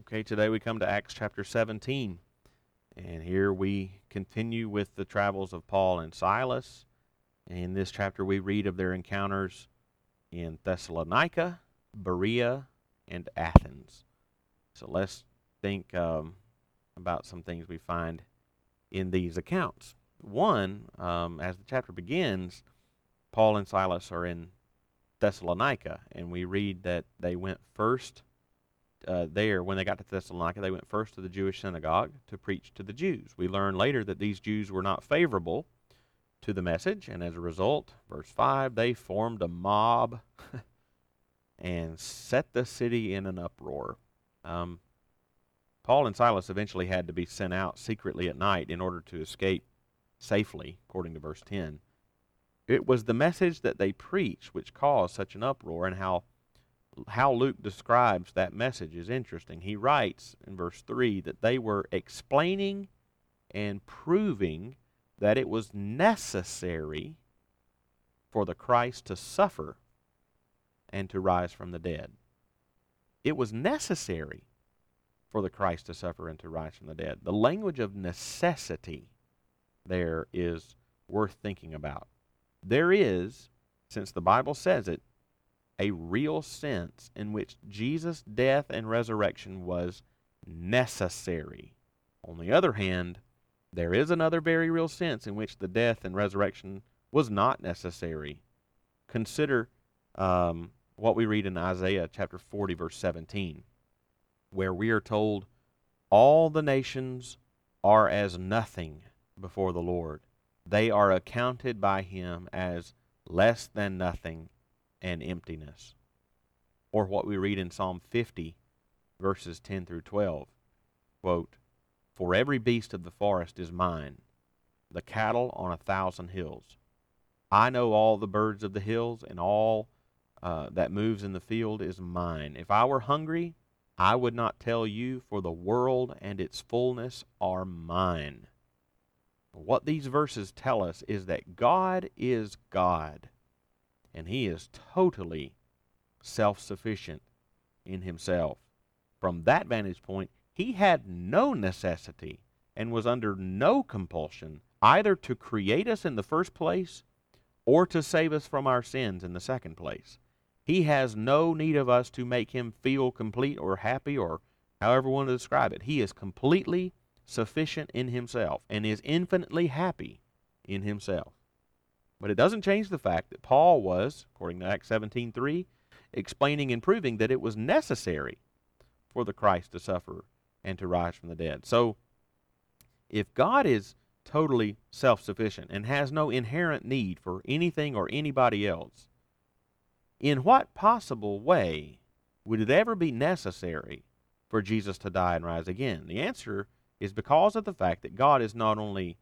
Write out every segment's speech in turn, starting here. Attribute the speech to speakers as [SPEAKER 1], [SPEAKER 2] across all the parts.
[SPEAKER 1] Okay, today we come to Acts chapter 17. And here we continue with the travels of Paul and Silas. In this chapter, we read of their encounters in Thessalonica, Berea, and Athens. So let's think um, about some things we find in these accounts. One, um, as the chapter begins, Paul and Silas are in Thessalonica, and we read that they went first uh, there when they got to Thessalonica. They went first to the Jewish synagogue to preach to the Jews. We learn later that these Jews were not favorable to the message, and as a result, verse 5, they formed a mob and set the city in an uproar. Um, Paul and Silas eventually had to be sent out secretly at night in order to escape safely, according to verse 10. It was the message that they preached which caused such an uproar, and how how Luke describes that message is interesting. He writes in verse 3 that they were explaining and proving that it was necessary for the Christ to suffer and to rise from the dead. It was necessary for the Christ to suffer and to rise from the dead. The language of necessity there is worth thinking about. There is, since the Bible says it, a real sense in which Jesus' death and resurrection was necessary. On the other hand, there is another very real sense in which the death and resurrection was not necessary. Consider um, what we read in Isaiah chapter 40, verse 17, where we are told, All the nations are as nothing before the Lord. They are accounted by him as less than nothing and emptiness. Or what we read in Psalm 50, verses 10 through 12. Quote, For every beast of the forest is mine, the cattle on a thousand hills. I know all the birds of the hills, and all uh, that moves in the field is mine. If I were hungry, I would not tell you, for the world and its fullness are mine. What these verses tell us is that God is God and he is totally self sufficient in himself. From that vantage point, he had no necessity and was under no compulsion either to create us in the first place or to save us from our sins in the second place. He has no need of us to make him feel complete or happy or however you want to describe it. He is completely sufficient in himself and is infinitely happy in himself. But it doesn't change the fact that Paul was, according to Acts 17:3, explaining and proving that it was necessary for the Christ to suffer and to rise from the dead. So, if God is totally self-sufficient and has no inherent need for anything or anybody else, in what possible way would it ever be necessary for Jesus to die and rise again? The answer is because of the fact that God is not only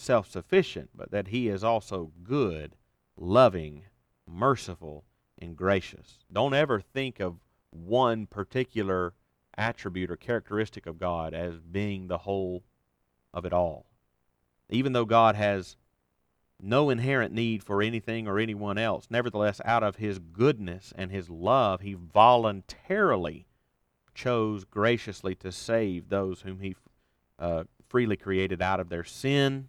[SPEAKER 1] self sufficient, but that he is also good, loving, merciful, and gracious. Don't ever think of one particular attribute or characteristic of God as being the whole of it all. Even though God has no inherent need for anything or anyone else, nevertheless, out of his goodness and his love, he voluntarily chose graciously to save those whom he uh, freely created out of their sin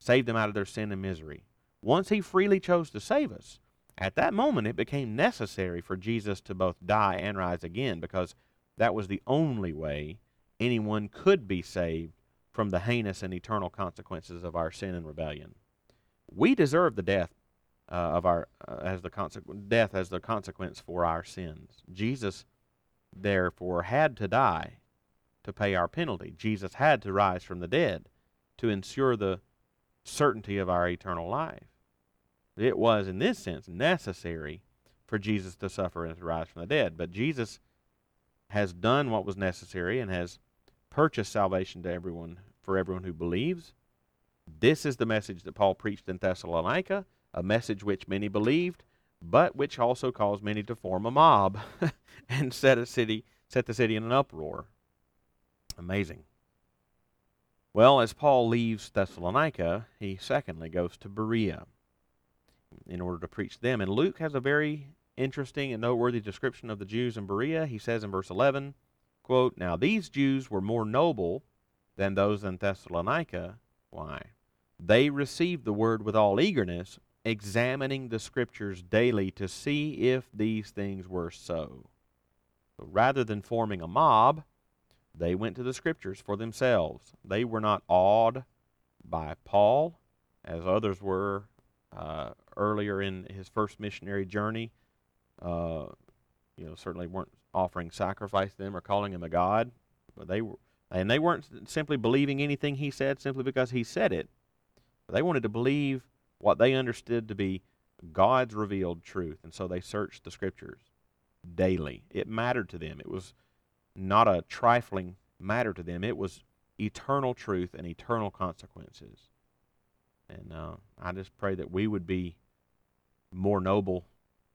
[SPEAKER 1] saved them out of their sin and misery. Once he freely chose to save us, at that moment it became necessary for Jesus to both die and rise again because that was the only way anyone could be saved from the heinous and eternal consequences of our sin and rebellion. We deserve the death uh, of our uh, as the consequence death as the consequence for our sins. Jesus therefore had to die to pay our penalty. Jesus had to rise from the dead to ensure the certainty of our eternal life. It was, in this sense, necessary for Jesus to suffer and to rise from the dead. But Jesus has done what was necessary and has purchased salvation to everyone for everyone who believes. This is the message that Paul preached in Thessalonica, a message which many believed, but which also caused many to form a mob and set a city set the city in an uproar. Amazing. Well, as Paul leaves Thessalonica, he secondly goes to Berea in order to preach them. And Luke has a very interesting and noteworthy description of the Jews in Berea. He says in verse 11, Quote, Now these Jews were more noble than those in Thessalonica. Why? They received the word with all eagerness, examining the scriptures daily to see if these things were so. so. Rather than forming a mob, they went to the scriptures for themselves. They were not awed by Paul, as others were uh, earlier in his first missionary journey. Uh, you know, certainly weren't offering sacrifice to them or calling him a god, but they were, and they weren't simply believing anything he said simply because he said it. They wanted to believe what they understood to be God's revealed truth, and so they searched the scriptures daily. It mattered to them. It was not a trifling matter to them. It was eternal truth and eternal consequences. And uh, I just pray that we would be more noble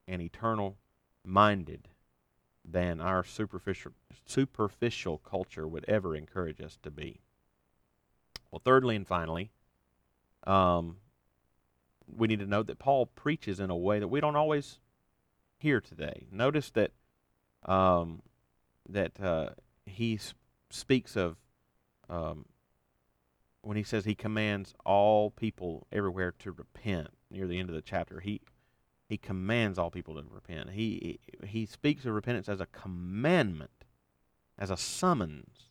[SPEAKER 1] and eternal minded than our superficial superficial culture would ever encourage us to be. Well, thirdly and finally, um, we need to note that Paul preaches in a way that we don't always hear today. Notice that um, that uh, he speaks of um, when he says he commands all people everywhere to repent near the end of the chapter. He he commands all people to repent. He he speaks of repentance as a commandment, as a summons.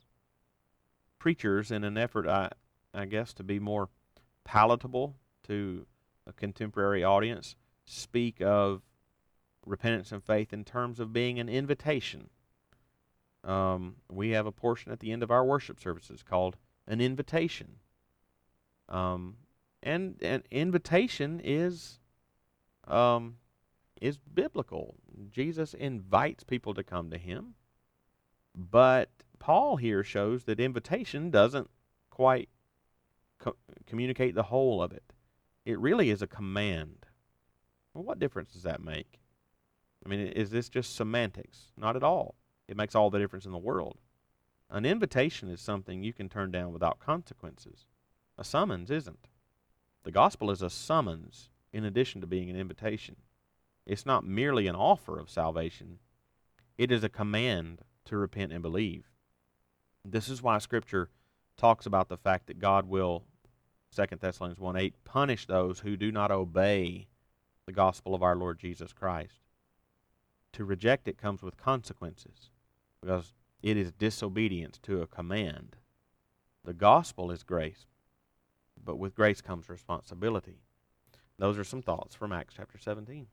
[SPEAKER 1] Preachers, in an effort, I I guess, to be more palatable to a contemporary audience, speak of repentance and faith in terms of being an invitation. Um, we have a portion at the end of our worship services called an invitation. Um, and an invitation is um, is biblical. Jesus invites people to come to him, but Paul here shows that invitation doesn't quite co- communicate the whole of it. It really is a command. Well, what difference does that make? I mean, is this just semantics? Not at all. It makes all the difference in the world. An invitation is something you can turn down without consequences. A summons isn't. The gospel is a summons in addition to being an invitation. It's not merely an offer of salvation, it is a command to repent and believe. This is why Scripture talks about the fact that God will, 2 Thessalonians 1 8, punish those who do not obey the gospel of our Lord Jesus Christ. To reject it comes with consequences because it is disobedience to a command. The gospel is grace, but with grace comes responsibility. Those are some thoughts from Acts chapter 17.